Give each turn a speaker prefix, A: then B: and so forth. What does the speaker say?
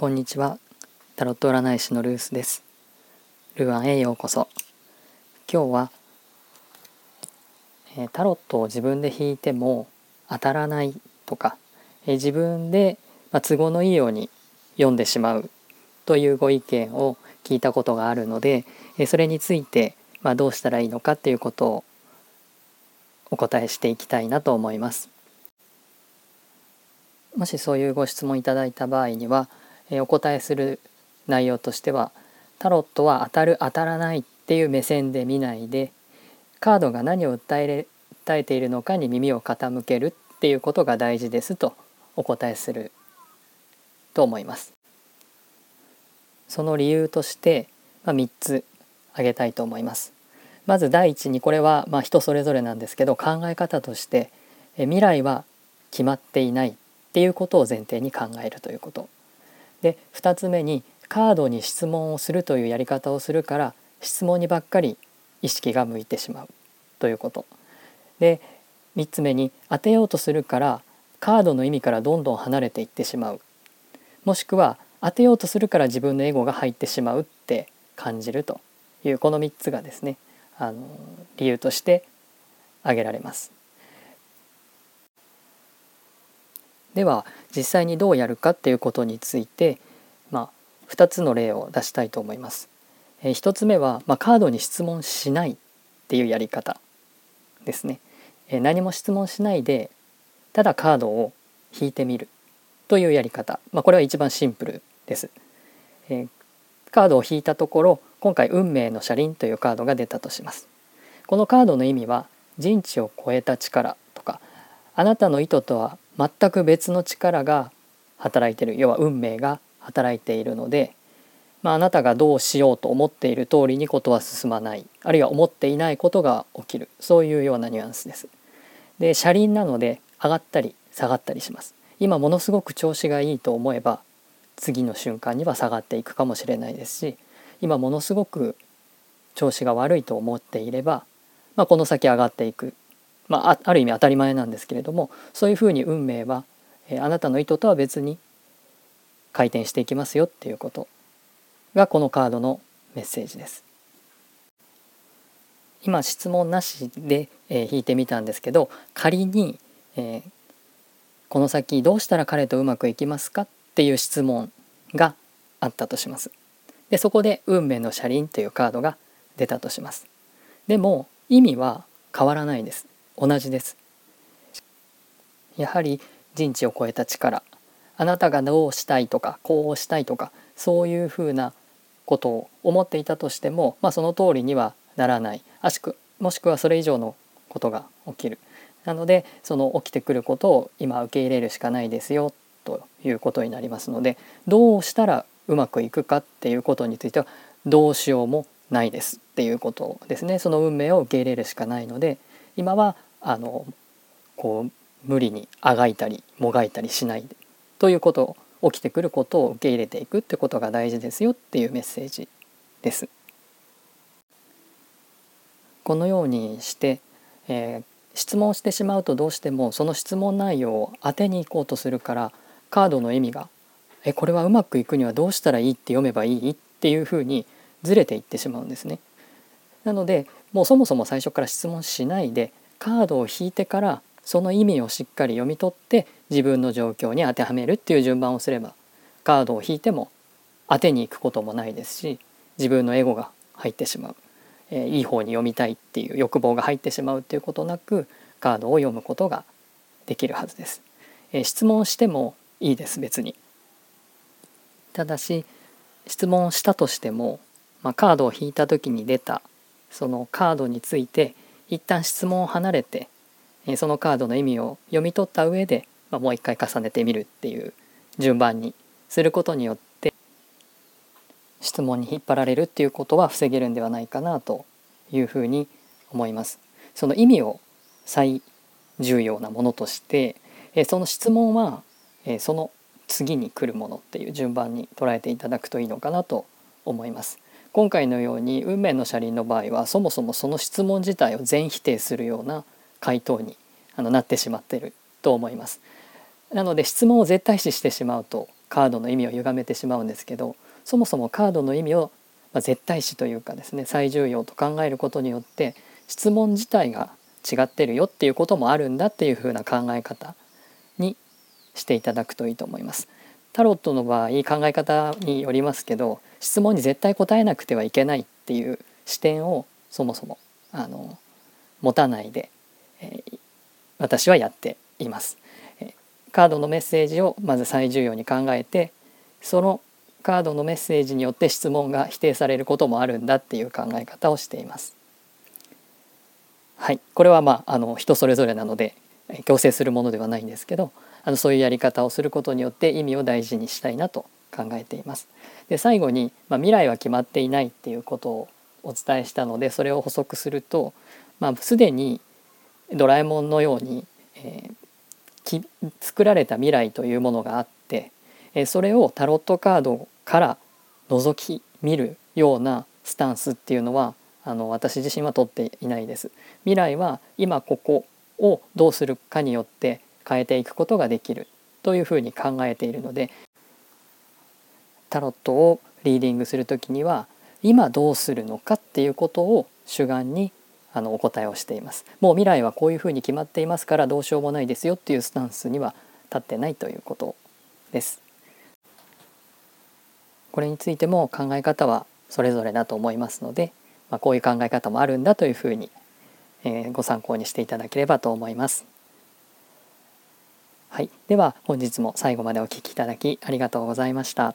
A: こんにちは。タロット占い師のルースです。ルアンへようこそ。今日は、えー、タロットを自分で引いても当たらないとか、えー、自分で、まあ、都合のいいように読んでしまうというご意見を聞いたことがあるので、えー、それについて、まあ、どうしたらいいのかっていうことをお答えしていきたいなと思います。もしそういうご質問いただいた場合には、お答えする内容としてはタロットは当たる当たらないっていう目線で見ないでカードが何を訴え訴えているのかに耳を傾けるっていうことが大事ですとお答えすると思います。その理由として、まあ、3つ挙げたいと思います。まず第一にこれはまあ人それぞれなんですけど考え方として未来は決まっていないっていうことを前提に考えるということで2つ目にカードに質問をするというやり方をするから質問にばっかり意識が向いてしまうということ。で3つ目に当てようとするからカードの意味からどんどん離れていってしまう。もしくは当てようとするから自分のエゴが入ってしまうって感じると。いうこの3つがですねあの理由として挙げられます。では実際にどうやるかっていうことについて、まあ、2つの例を出したいと思います。えー、1つ目は、まあ、カードに質問しないっていうやり方ですね。えー、何も質問しないでただカードを引いてみるというやり方、まあ、これは一番シンプルです。えー、カードを引いたところ今回「運命の車輪」というカードが出たとします。このカードの意味は人知を超えた力とかあなたの意図とは全く別の力が働いている要は運命が働いているので、まあ、なたがどうしようと思っている通りにことは進まないあるいは思っていないことが起きるそういうようなニュアンスです。で車輪なので上がったり下がったりします。今ものすごく調子がいいと思えば次の瞬間には下がっていくかもしれないですし今ものすごく調子が悪いと思っていれば、まあ、この先上がっていくまあ、ある意味当たり前なんですけれどもそういうふうに運命は、え、あなたの意図とは別に回転していきますよっていうことがこのカードのメッセージです。今質問なしで、えー、引いてみたんですけど仮に、えー、この先どうしたら彼とうまくいきますかっていう質問があったとします。でそこで「運命の車輪」というカードが出たとします。でも意味は変わらないです。同じです。やはり人知を超えた力。あなたがどうしたいとかこうしたいとかそういうふうなことを思っていたとしても、まあ、その通りにはならない。あしくもしくはそれ以上のことが起きる。なのでその起きてくることを今受け入れるしかないですよということになりますのでどうしたらうまくいくかっていうことについてはどうしようもないですっていうことですね。その運命を受け入れるしかないので今はあのこう無理にあがいたりもがいたりしないということ起きてくることを受け入れていくってことが大事ですよっていうメッセージです。このようにして、えー、質問してしまうとどうしてもその質問内容を当てに行こうとするからカードの意味が「えこれはうまくいくにはどうしたらいいって読めばいい?」っていうふうにずれていってしまうんですね。なのでもうそもそも最初から質問しないでカードを引いてからその意味をしっかり読み取って自分の状況に当てはめるっていう順番をすればカードを引いても当てに行くこともないですし自分のエゴが入ってしまう、えー、いい方に読みたいっていう欲望が入ってしまうっていうことなくカードを読むことができるはずです。えー、質問してもいいです別に。ただし質問したとしても、まあ、カードを引いた時に出たそのカードについて一旦質問を離れてそのカードの意味を読み取った上で、まあ、もう一回重ねてみるっていう順番にすることによって質問に引っ張られるっていうことは防げるんではないかなというふうに思います。その意味を最重要なものとしてその質問はその次に来るものっていう順番に捉えていただくといいのかなと思います。今回のように運命の車輪の場合はそもそもその質問自体を全否定するような回答にあのなってしまっていると思います。なので質問を絶対視してしまうとカードの意味を歪めてしまうんですけどそもそもカードの意味を、まあ、絶対視というかですね最重要と考えることによって質問自体が違ってるよっていうこともあるんだっていう風な考え方にしていただくといいと思います。タロットの場合考え方によりますけど質問に絶対答えなくてはいけないっていう視点をそもそもあの持たないで、えー、私はやっています。カードのメッセージをまず最重要に考えてそのカードのメッセージによって質問が否定されることもあるんだっていう考え方をしています。はい、これはまああの人それぞれなので強制するものではないんですけどあのそういうやり方をすることによって意味を大事にしたいなと考えています。で最後に、まあ、未来は決まっていないっていうことをお伝えしたのでそれを補足すると、まあ、すでにドラえもんのように、えー、作られた未来というものがあって、えー、それをタロットカードから覗き見るようなスタンスっていうのはあの私自身は取っていないです。未来は今ここをどうするかによって変えていくことができるというふうに考えているのでタロットをリーディングする時には今どうするのかっていうことを主眼にあのお答えをしています。もう未来はこういうふうに決まっていますからどうしようもないですよっていうスタンスには立ってないということです。これについても考え方はそれぞれだと思いますので、まあ、こういう考え方もあるんだというふうに、えー、ご参考にしていただければと思います。はい、では本日も最後までお聴きいただきありがとうございました。